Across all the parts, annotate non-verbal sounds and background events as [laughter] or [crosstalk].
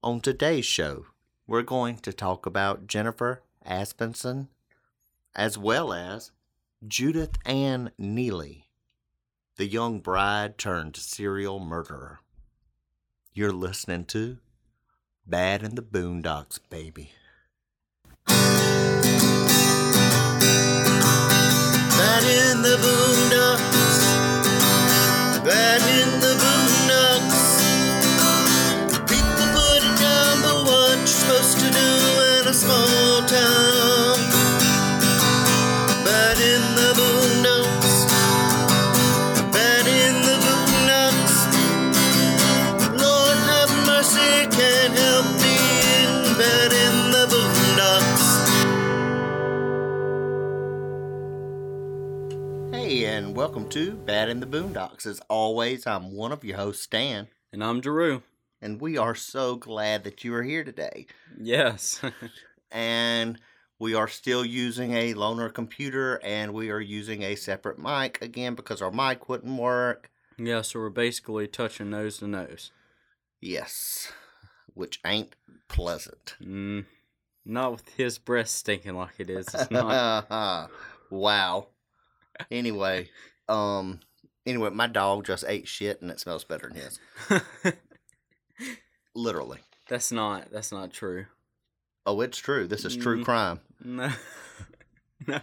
On today's show, we're going to talk about Jennifer Asbenson as well as Judith Ann Neelley, the young bride turned serial murderer. You're listening to Bad in the Boondocks, baby. Bad in the boondocks. Hey, and welcome to Bad in the Boondocks. As always, I'm one of your hosts, Stan, And I'm Drew. and we are so glad that you are here today. Yes. [laughs] and we are still using a loaner computer and we are using a separate mic again because our mic wouldn't work. yeah, so we're basically touching nose to nose. Yes, which ain't pleasant. Mm, not with his breath stinking like it is. It's not. [laughs] wow. Anyway, um anyway, my dog just ate shit and it smells better than his. [laughs] Literally. that's not. That's not true. Oh, it's true. This is true Mm. crime. No. [laughs] no.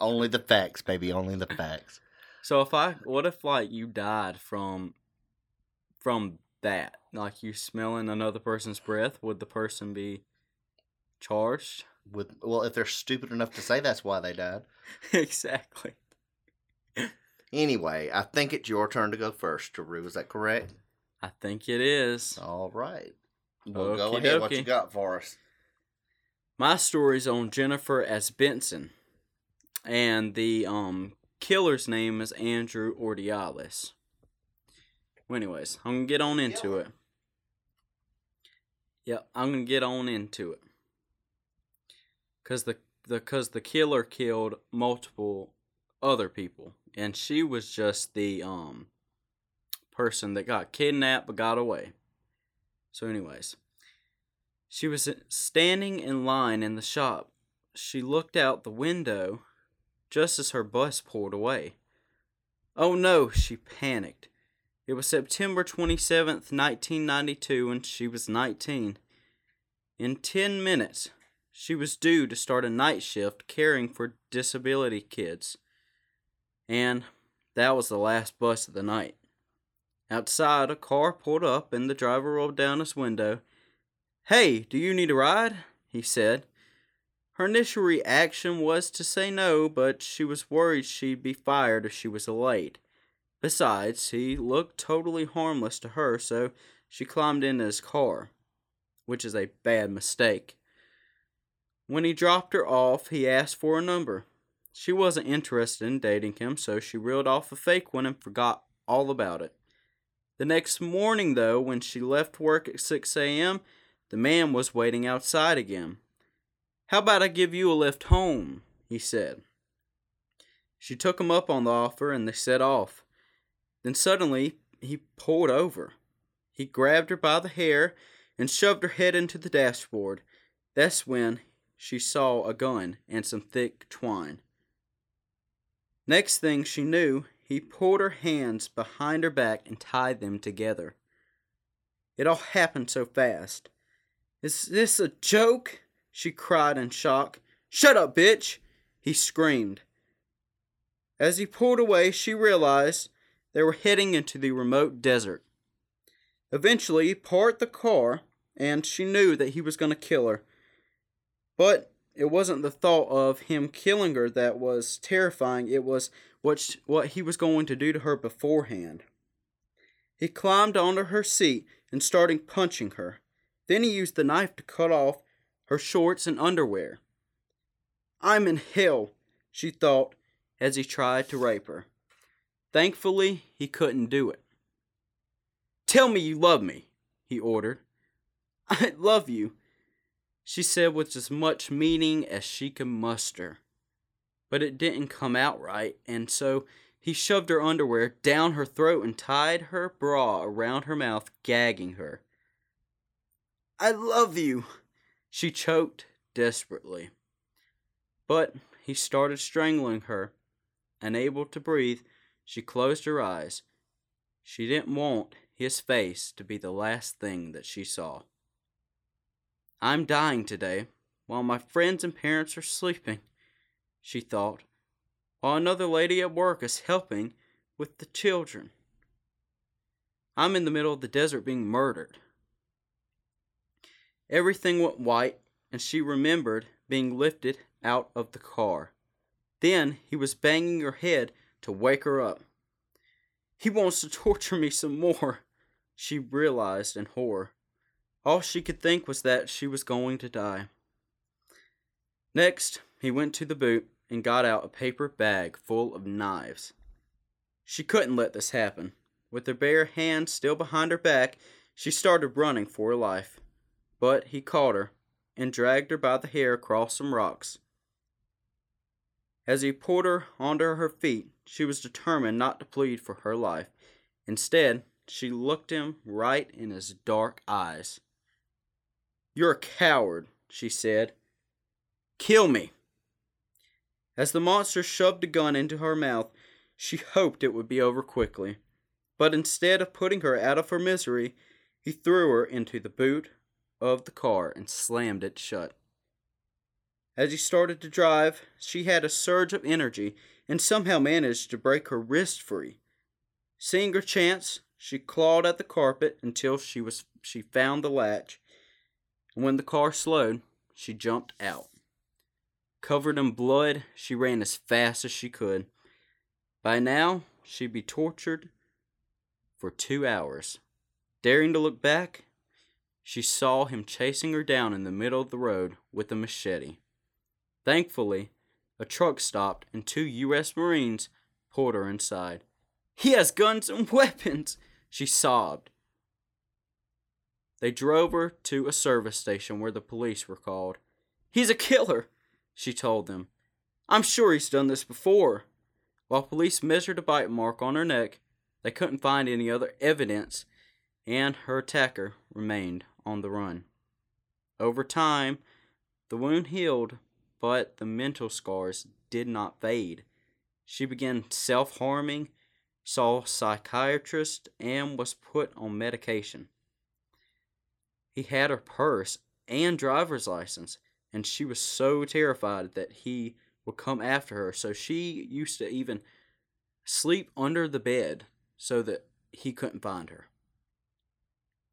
Only the facts, baby, only the facts. So if I, what if like you died from, from that, like you smelling another person's breath, would the person be charged? With well, if they're stupid enough to say that's why they died. [laughs] exactly. Anyway, I think it's your turn to go first, Drew. Is that correct? I think it is. All right. Well, go Okie ahead. What you got for us? My story's on Jennifer Asbenson, and the um killer's name is Andrew Urdiales. Well, anyways, I'm gonna get on into it. Yep, I'm gonna get on into it. Cause the the cause the killer killed multiple other people, and she was just the um person that got kidnapped but got away. So, anyways. She was standing in line in the shop. She looked out the window just as her bus pulled away. Oh no, she panicked. It was September 27th, 1992, and she was 19. In 10 minutes, she was due to start a night shift caring for disability kids. And that was the last bus of the night. Outside, a car pulled up, and the driver rolled down his window. Hey, do you need a ride? he said. Her initial reaction was to say no, but she was worried she'd be fired if she was late. Besides, he looked totally harmless to her, so she climbed into his car, which is a bad mistake. When he dropped her off, he asked for a number. She wasn't interested in dating him, so she reeled off a fake one and forgot all about it. The next morning, though, when she left work at 6 a.m., the man was waiting outside again. How about I give you a lift home? he said. She took him up on the offer and they set off. Then suddenly he pulled over. He grabbed her by the hair and shoved her head into the dashboard. That's when she saw a gun and some thick twine. Next thing she knew, he pulled her hands behind her back and tied them together. It all happened so fast. Is this a joke? She cried in shock. Shut up, bitch! He screamed. As he pulled away, she realized they were heading into the remote desert. Eventually, he parked the car, and she knew that he was going to kill her. But it wasn't the thought of him killing her that was terrifying, it was what, sh- what he was going to do to her beforehand. He climbed onto her seat and started punching her. Then he used the knife to cut off her shorts and underwear. I'm in hell, she thought as he tried to rape her. Thankfully, he couldn't do it. Tell me you love me, he ordered. I love you, she said with as much meaning as she could muster. But it didn't come out right, and so he shoved her underwear down her throat and tied her bra around her mouth, gagging her. I love you. She choked desperately. But he started strangling her. Unable to breathe, she closed her eyes. She didn't want his face to be the last thing that she saw. I'm dying today, while my friends and parents are sleeping, she thought, while another lady at work is helping with the children. I'm in the middle of the desert being murdered. Everything went white, and she remembered being lifted out of the car. Then he was banging her head to wake her up. He wants to [laughs] torture me some more, she realized in horror. All she could think was that she was going to die. Next, he went to the boot and got out a paper bag full of knives. She couldn't let this happen. With her bare hand still behind her back, she started running for her life. But he caught her and dragged her by the hair across some rocks. As he pulled her onto her feet, she was determined not to plead for her life. Instead, she looked him right in his dark eyes. You're a coward, she said. Kill me. As the monster shoved a gun into her mouth, she hoped it would be over quickly. But instead of putting her out of her misery, he threw her into the boot of the car and slammed it shut. As he started to drive, she had a surge of energy and somehow managed to break her wrist free. Seeing her chance, she clawed at the carpet until she was she found the latch. When the car slowed, she jumped out. Covered in blood, she ran as fast as she could. By now, she'd be tortured for two hours. Daring to look back, she saw him chasing her down in the middle of the road with a machete. Thankfully, a truck stopped and two U.S. Marines pulled her inside. He has guns and weapons, she sobbed. They drove her to a service station where the police were called. He's a killer, she told them. I'm sure he's done this before. While police measured a bite mark on her neck, they couldn't find any other evidence, and her attacker remained on the run. Over time, the wound healed, but the mental scars did not fade. She began self harming, saw a psychiatrist, and was put on medication. He had her purse and driver's license, and she was so terrified that he would come after her. So she used to even sleep under the bed so that he couldn't find her.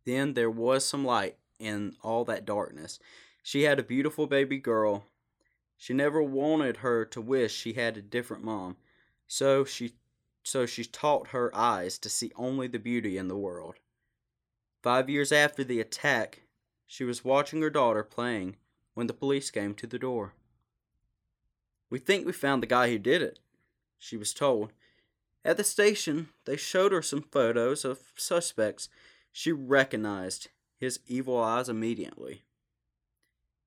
Then there was some light in all that darkness. She had a beautiful baby girl she never wanted her to wish she had a different mom, so she so she taught her eyes to see only the beauty in the world. Five years after the attack, she was watching her daughter playing when the police came to the door. We think we found the guy who did it, she was told. At the station, they showed her some photos of suspects. She recognized his evil eyes immediately.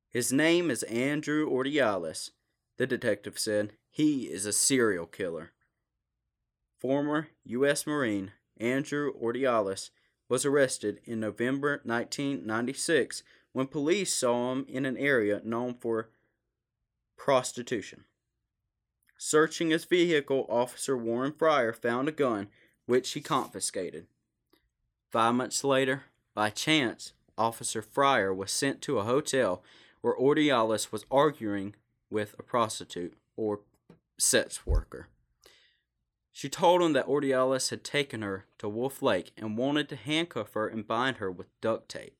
His name is Andrew Urdiales, the detective said. He is a serial killer. Former U.S. Marine Andrew Urdiales was arrested in November 1996 when police saw him in an area known for prostitution. Searching his vehicle, Officer Warren Fryer found a gun, which he confiscated. Five months later, by chance, Officer Fryer was sent to a hotel where Urdiales was arguing with a prostitute or sex worker. She told him that Urdiales had taken her to Wolf Lake and wanted to handcuff her and bind her with duct tape.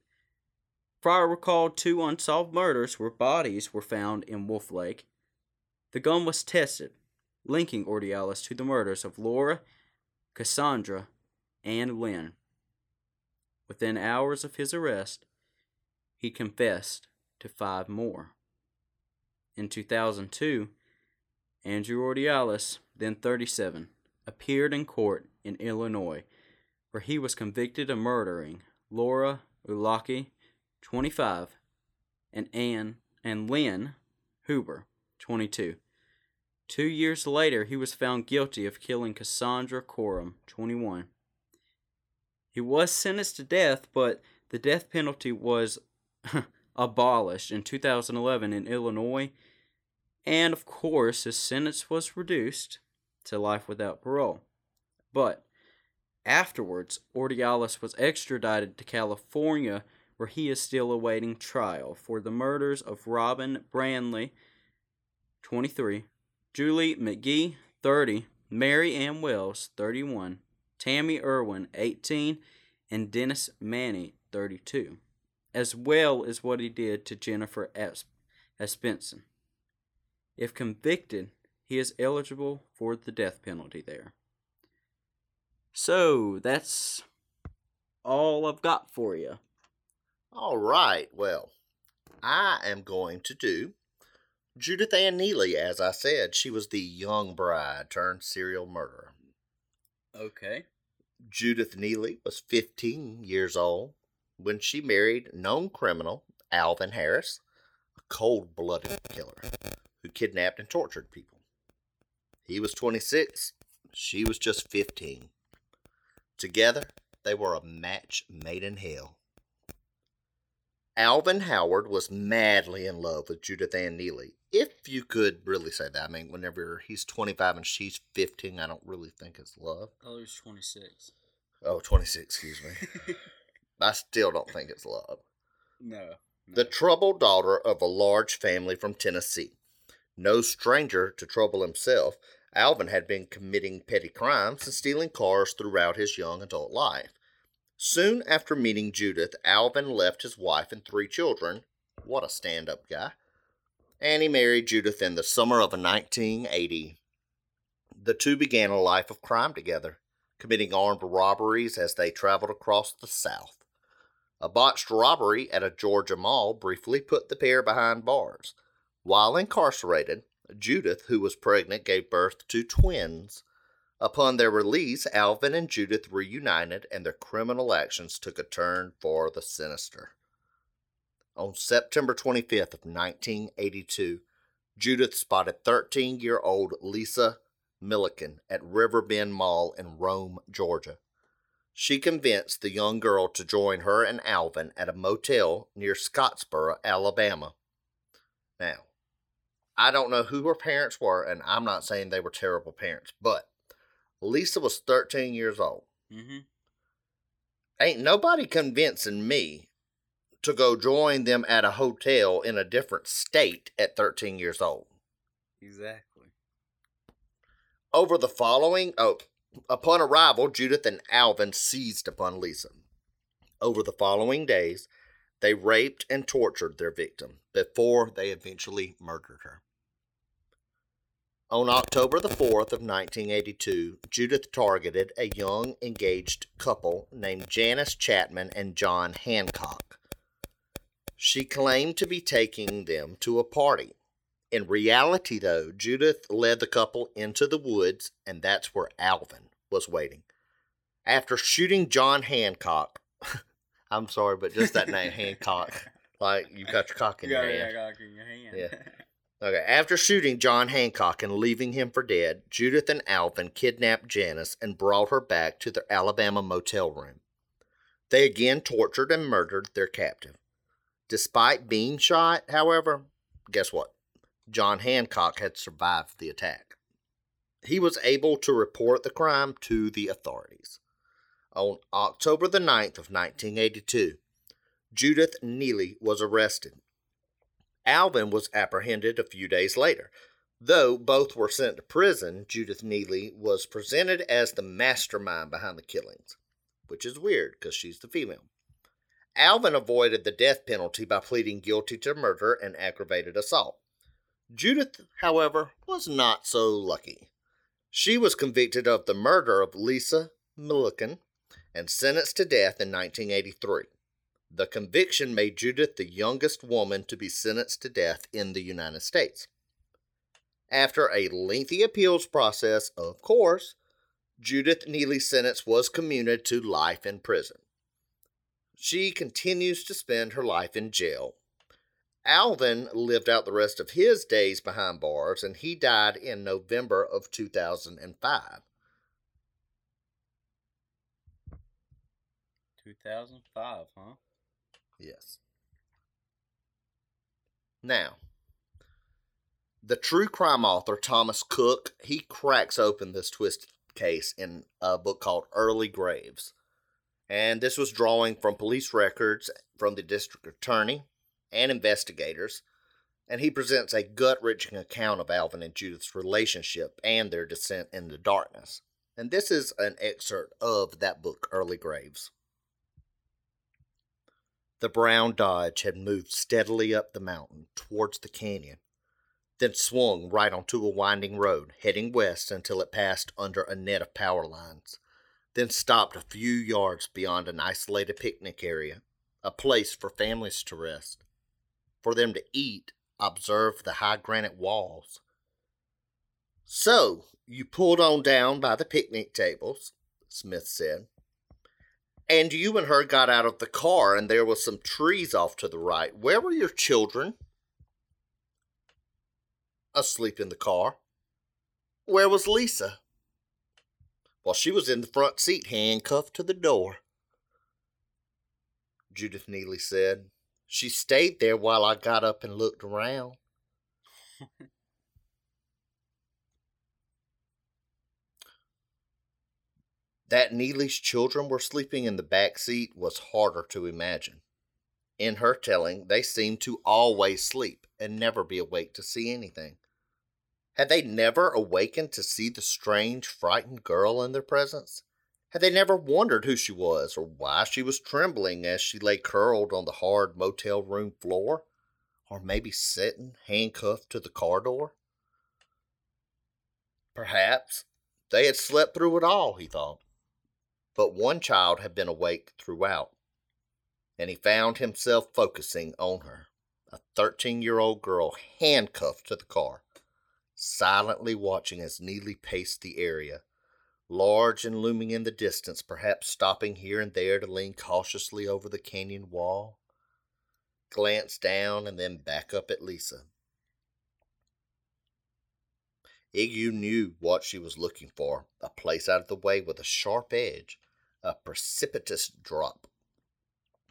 Fryer recalled two unsolved murders where bodies were found in Wolf Lake. The gun was tested, linking Urdiales to the murders of Laura, Cassandra, and Lynn. Within hours of his arrest, he confessed to five more. In 2002, Andrew Urdiales, then 37, appeared in court in Illinois, where he was convicted of murdering Laura Uylaki, 25, and Anne and Lynn Huber, 22. Two years later, he was found guilty of killing Cassandra Corum, 21. He was sentenced to death, but the death penalty was [laughs] abolished in 2011 in Illinois, and of course, his sentence was reduced to life without parole. But afterwards, Urdiales was extradited to California, where he is still awaiting trial for the murders of Robin Brandley, 23, Julie McGee, 30, Mary Ann Wells, 31, Tammy Irwin, 18, and Dennis Manny, 32, as well as what he did to Jennifer Asbenson. If convicted, he is eligible for the death penalty there. So, that's all I've got for you. All right, well, I am going to do Judith Ann Neelley. As I said, she was the young bride turned serial murderer. Okay. Judith Neelley was 15 years old when she married known criminal Alvin Harris, a cold blooded killer who kidnapped and tortured people. He was 26, she was just 15. Together, they were a match made in hell. Alvin Howard was madly in love with Judith Ann Neelley. If you could really say that. I mean, whenever he's 25 and she's 15, I don't really think it's love. Oh, he's 26. Oh, 26, excuse me. [laughs] I still don't think it's love. No, no. The troubled daughter of a large family from Tennessee. No stranger to trouble himself, Alvin had been committing petty crimes and stealing cars throughout his young adult life. Soon after meeting Judith, Alvin left his wife and three children. What a stand up guy. And he married Judith in the summer of 1980. The two began a life of crime together, committing armed robberies as they traveled across the South. A botched robbery at a Georgia mall briefly put the pair behind bars. While incarcerated, Judith, who was pregnant, gave birth to twins. Upon their release, Alvin and Judith reunited and their criminal actions took a turn for the sinister. On September 25th of 1982, Judith spotted 13-year-old Lisa Millican at Riverbend Mall in Rome, Georgia. She convinced the young girl to join her and Alvin at a motel near Scottsboro, Alabama. Now, I don't know who her parents were, and I'm not saying they were terrible parents, but Lisa was 13 years old. Mm-hmm. Ain't nobody convincing me to go join them at a hotel in a different state at 13 years old. Exactly. Over the following, oh, upon arrival, Judith and Alvin seized upon Lisa. Over the following days, they raped and tortured their victim before they eventually murdered her. On October the 4th of 1982, Judith targeted a young engaged couple named Janice Chapman and John Hancock. She claimed to be taking them to a party. In reality, though, Judith led the couple into the woods, and that's where Alvin was waiting. After shooting John Hancock, [laughs] I'm sorry, but just that name, Hancock, [laughs] like you got your cock in You your got hand. cock in your hand. Yeah. [laughs] Okay, after shooting John Hancock and leaving him for dead, Judith and Alvin kidnapped Janice and brought her back to their Alabama motel room. They again tortured and murdered their captive. Despite being shot, however, guess what? John Hancock had survived the attack. He was able to report the crime to the authorities. On October the 9th of 1982, Judith Neelley was arrested. Alvin was apprehended a few days later. Though both were sent to prison, Judith Neelley was presented as the mastermind behind the killings, which is weird because she's the female. Alvin avoided the death penalty by pleading guilty to murder and aggravated assault. Judith, however, was not so lucky. She was convicted of the murder of Lisa Millican and sentenced to death in 1983. The conviction made Judith the youngest woman to be sentenced to death in the United States. After a lengthy appeals process, of course, Judith Neelley's sentence was commuted to life in prison. She continues to spend her life in jail. Alvin lived out the rest of his days behind bars and he died in November of 2005. 2005, huh? Yes. Now, the true crime author Thomas Cook, he cracks open this twisted case in a book called Early Graves. And this was drawing from police records from the district attorney and investigators. And he presents a gut wrenching account of Alvin and Judith's relationship and their descent into darkness. And this is an excerpt of that book, Early Graves. The brown Dodge had moved steadily up the mountain towards the canyon, then swung right onto a winding road, heading west until it passed under a net of power lines, then stopped a few yards beyond an isolated picnic area, a place for families to rest, for them to eat, observe the high granite walls. So, you pulled on down by the picnic tables, Smith said. And you and her got out of the car, and there was some trees off to the right. Where were your children? Asleep in the car. Where was Lisa? Well, she was in the front seat, handcuffed to the door. Judith Neelley said. She stayed there while I got up and looked around. [laughs] That Neelley's children were sleeping in the back seat was harder to imagine. In her telling, they seemed to always sleep and never be awake to see anything. Had they never awakened to see the strange, frightened girl in their presence? Had they never wondered who she was or why she was trembling as she lay curled on the hard motel room floor? Or maybe sitting handcuffed to the car door? Perhaps they had slept through it all, he thought but one child had been awake throughout, and he found himself focusing on her, a 13 year old girl handcuffed to the car, silently watching as Neelley paced the area, large and looming in the distance, perhaps stopping here and there to lean cautiously over the canyon wall, glance down, and then back up at Lisa. Igu knew what she was looking for a place out of the way with a sharp edge a precipitous drop.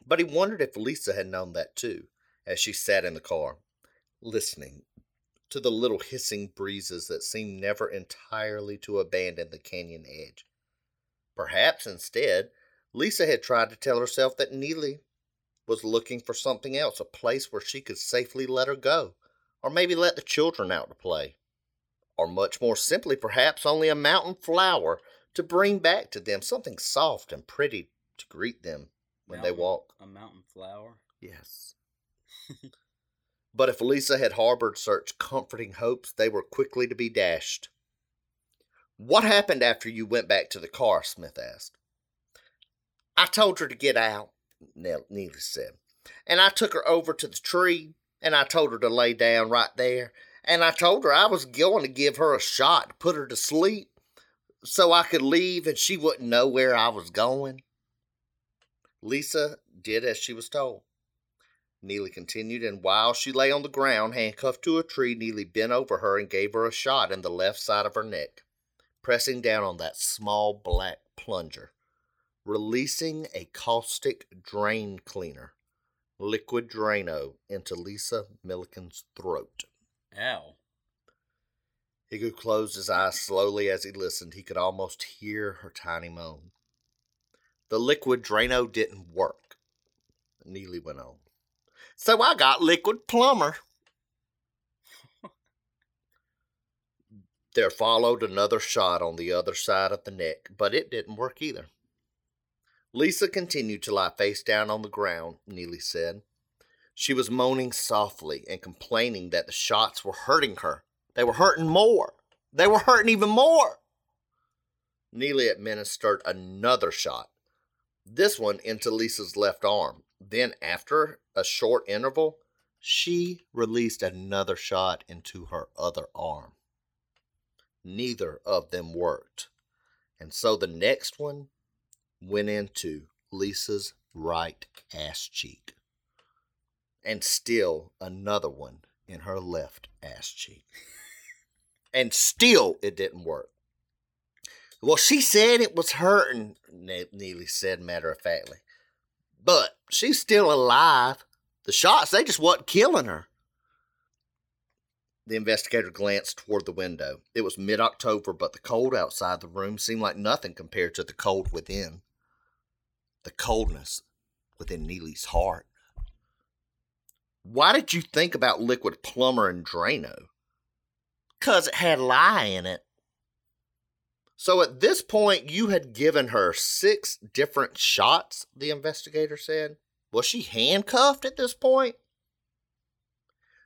But he wondered if Lisa had known that too, as she sat in the car, listening to the little hissing breezes that seemed never entirely to abandon the canyon edge. Perhaps instead, Lisa had tried to tell herself that Neelley was looking for something else, a place where she could safely let her go, or maybe let the children out to play. Or much more simply, perhaps only a mountain flower to bring back to them something soft and pretty to greet them when Mountain- they walk. A mountain flower. Yes. [laughs] but if Lisa had harbored such comforting hopes, they were quickly to be dashed. What happened after you went back to the car? Smith asked. I told her to get out, Nell- Neelley said. And I took her over to the tree, and I told her to lay down right there. And I told her I was going to give her a shot to put her to sleep so I could leave and she wouldn't know where I was going. Lisa did as she was told. Neelley continued, and while she lay on the ground, handcuffed to a tree, Neelley bent over her and gave her a shot in the left side of her neck, pressing down on that small black plunger, releasing a caustic drain cleaner, liquid Drano, into Lisa Millican's throat. Ow. Higu closed his eyes slowly as he listened. He could almost hear her tiny moan. The liquid Drano didn't work. Neelley went on. So I got Liquid-Plumr. there followed another shot on the other side of the neck, but it didn't work either. Lisa continued to lie face down on the ground, Neelley said. She was moaning softly and complaining that the shots were hurting her. They were hurting more. They were hurting even more. Neelley administered another shot, this one into Lisa's left arm. Then, after a short interval, she released another shot into her other arm. Neither of them worked, and so the next one went into Lisa's right ass cheek. And still another one in her left ass cheek [laughs] and still it didn't work. Well, she said it was hurting, Ne- Neelley said matter of factly. But she's still alive. The shots, they just wasn't killing her. The investigator glanced toward the window. It was mid October, but the cold outside the room seemed like nothing compared to the cold within. The coldness within Neelley's heart. Why did you think about Liquid-Plumr and Drano? Cause it had lye in it. So at this point, you had given her six different shots, the investigator said. Was she handcuffed at this point?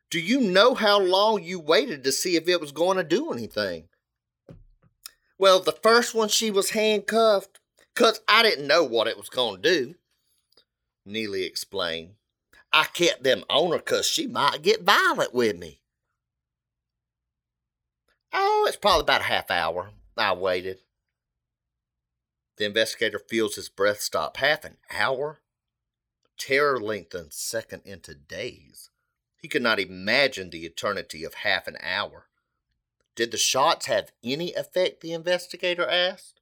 Do you know how long you waited to see if it was going to do anything? Well, the first one she was handcuffed because I didn't know what it was going to do. Neelley explained. I kept them on her because she might get violent with me. Oh, it's probably about a half hour. I waited. The investigator feels his breath stop. Half an hour? Terror lengthened second into days. He could not imagine the eternity of half an hour. Did the shots have any effect? The investigator asked.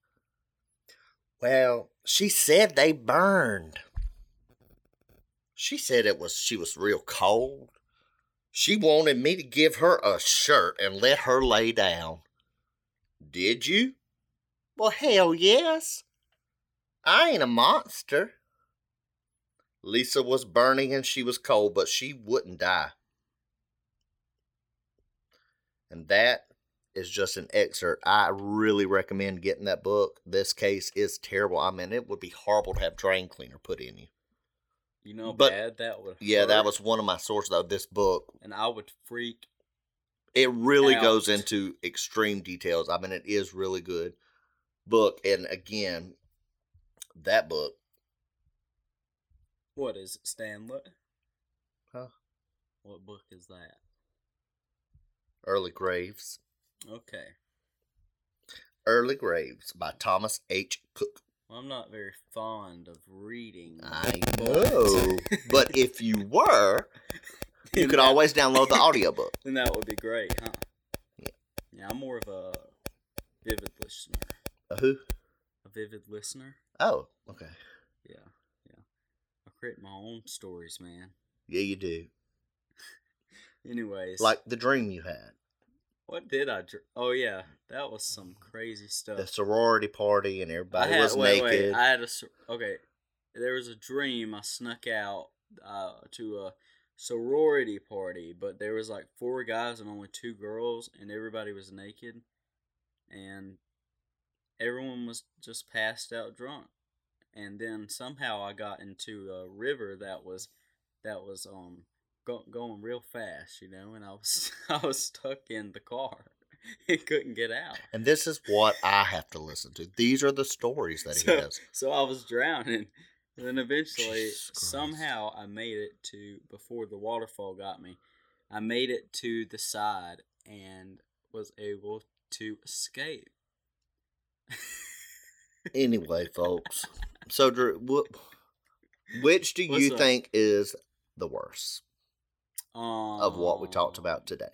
Well, she said they burned. She said it was she was real cold. She wanted me to give her a shirt and let her lay down. Did you? Well, hell yes. I ain't a monster. Lisa was burning and she was cold, but she wouldn't die. And that is just an excerpt. I really recommend getting that book. This case is terrible. I mean, it would be horrible to have drain cleaner put in you. You know But- bad that would. Yeah, that was one of my sources of this book. And I would freak. It really Out. goes into extreme details. I mean, it is really good book. And again, that book, What is it, Stanley? Huh? What book is that? Early Graves. Okay. Early Graves by Thomas H. Cook. I'm not very fond of reading. I know. [laughs] but if you were, you could always download the audiobook. [laughs] Then that would be great, huh? Yeah. Yeah, I'm more of a vivid listener. Uh, who? A vivid listener? Oh, okay. Yeah, yeah. I create my own stories, man. Yeah, you do. [laughs] Anyways, Like the dream you had. What did I? Dr- oh yeah, that was some crazy stuff. The sorority party and everybody I had, was wait, naked. Wait, I had a okay. There was a dream. I snuck out uh, to a sorority party, but there was like four guys and only two girls, and everybody was naked, and everyone was just passed out drunk. And then somehow I got into a river that was that was um go- going real fast, you know, and I was [laughs] I was stuck in the car. [laughs] It couldn't get out. and this is what I have to listen to. These are the stories that he has. So I was drowning. And then eventually, somehow, I made it to before the waterfall got me. I made it to the side and was able to escape. Anyway, folks. So, Drew, wh- which do [laughs] What's you up? think is the worst Um, of what we talked about today?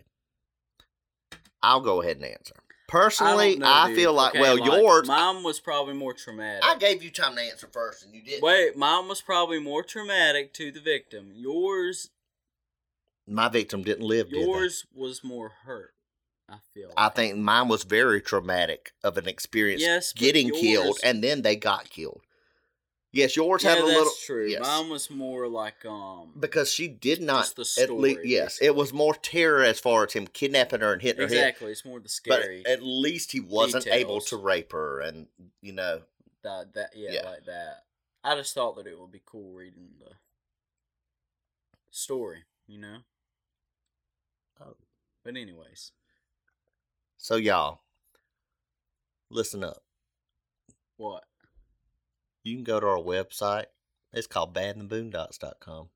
I'll go ahead and answer. Personally, I, know, dude. feel like, Okay, well, yours. Mine was probably more traumatic. I gave you time to answer first, and you didn't. Wait, mine was probably more traumatic to the victim. Yours, My victim didn't live, did yours was more hurt. I feel. I think mine was very traumatic of an experience Yes, getting killed, and then they got killed. Yes, yours yeah, had a that's little. true. Yes. Mine was more like um. because she did not. The at least, story, yes, it was more terror as far as him kidnapping her and hitting her. Exactly, it's more the scary. But at least he wasn't able to rape her, and you know, that that yeah, Yeah. like that. I just thought that it would be cool reading the story, you know. Oh. But anyways, so y'all, listen up. what? You can go to our website. It's called badintheboondocks.com.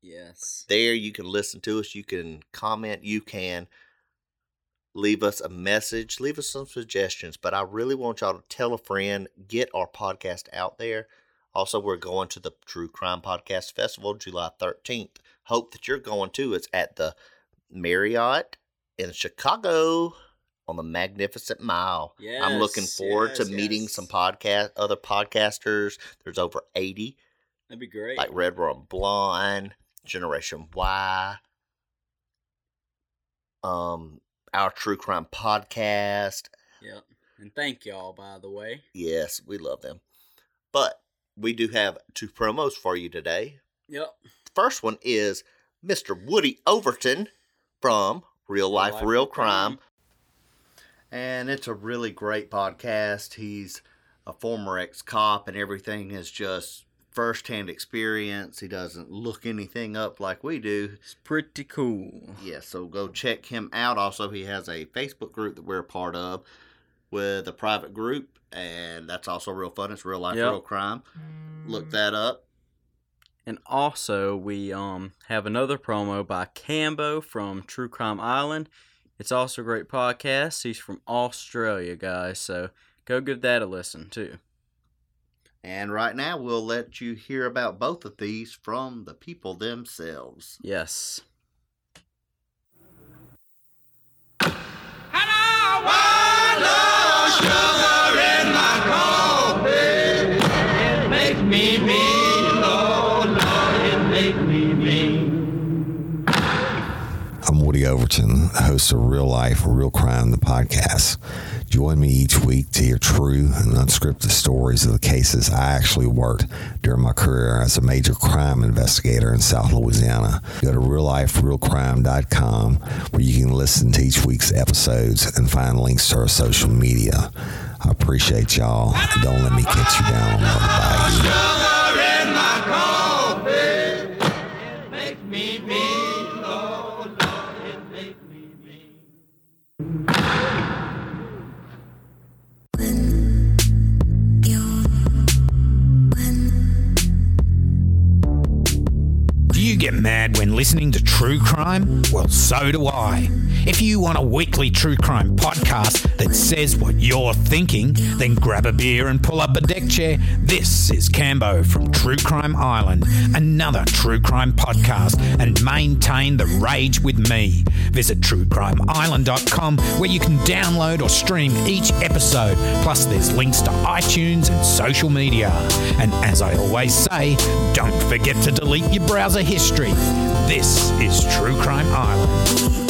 Yes. There you can listen to us. You can comment. You can leave us a message. Leave us some suggestions. But I really want y'all to tell a friend. Get our podcast out there. Also, we're going to the True Crime Podcast Festival July 13th. Hope that you're going too. It's at the Marriott in Chicago on the Magnificent Mile. I'm looking Yes, forward to yes, meeting yes. some podcast other podcasters. There's over 80 That'd be great. like Red Rum Blonde, Generation Why. um, our true crime podcast. Yep. And thank y'all, by the way. Yes, we love them. But we do have two promos for you today. Yep. The first one is Mr. Woody Overton from Real Life, Life, Real Real Crime. Crime. And it's a really great podcast. He's a former ex cop, and everything is just firsthand experience. He doesn't look anything up like we do. It's pretty cool. Yeah, so go check him out. Also, he has a Facebook group that we're a part of with a private group, and that's also real fun. It's real life, Yep. real crime. Look that up. And also, we um have another promo by Cambo from True Crime Island. It's also a great podcast. He's from Australia, guys. So go give that a listen too. And right now, we'll let you hear about both of these from the people themselves. Yes. I'm Woody Overton, host of Real Life, Real Crime, the podcast. Join me each week to hear true and unscripted stories of the cases I actually worked during my career as a major crime investigator in South Louisiana. Go to realliferealcrime.com where you can listen to each week's episodes and find links to our social media. I appreciate y'all. Don't let me catch you down on Mother Bayou. Listening to true crime? Well, so do I. If you want a weekly true crime podcast that says what you're thinking, then grab a beer and pull up a deck chair. This is Cambo from True Crime Island, another true crime podcast, and maintain the rage with me. Visit truecrimeisland.com where you can download or stream each episode. Plus, there's links to iTunes and social media. And as I always say, don't forget to delete your browser history. This is True Crime Island.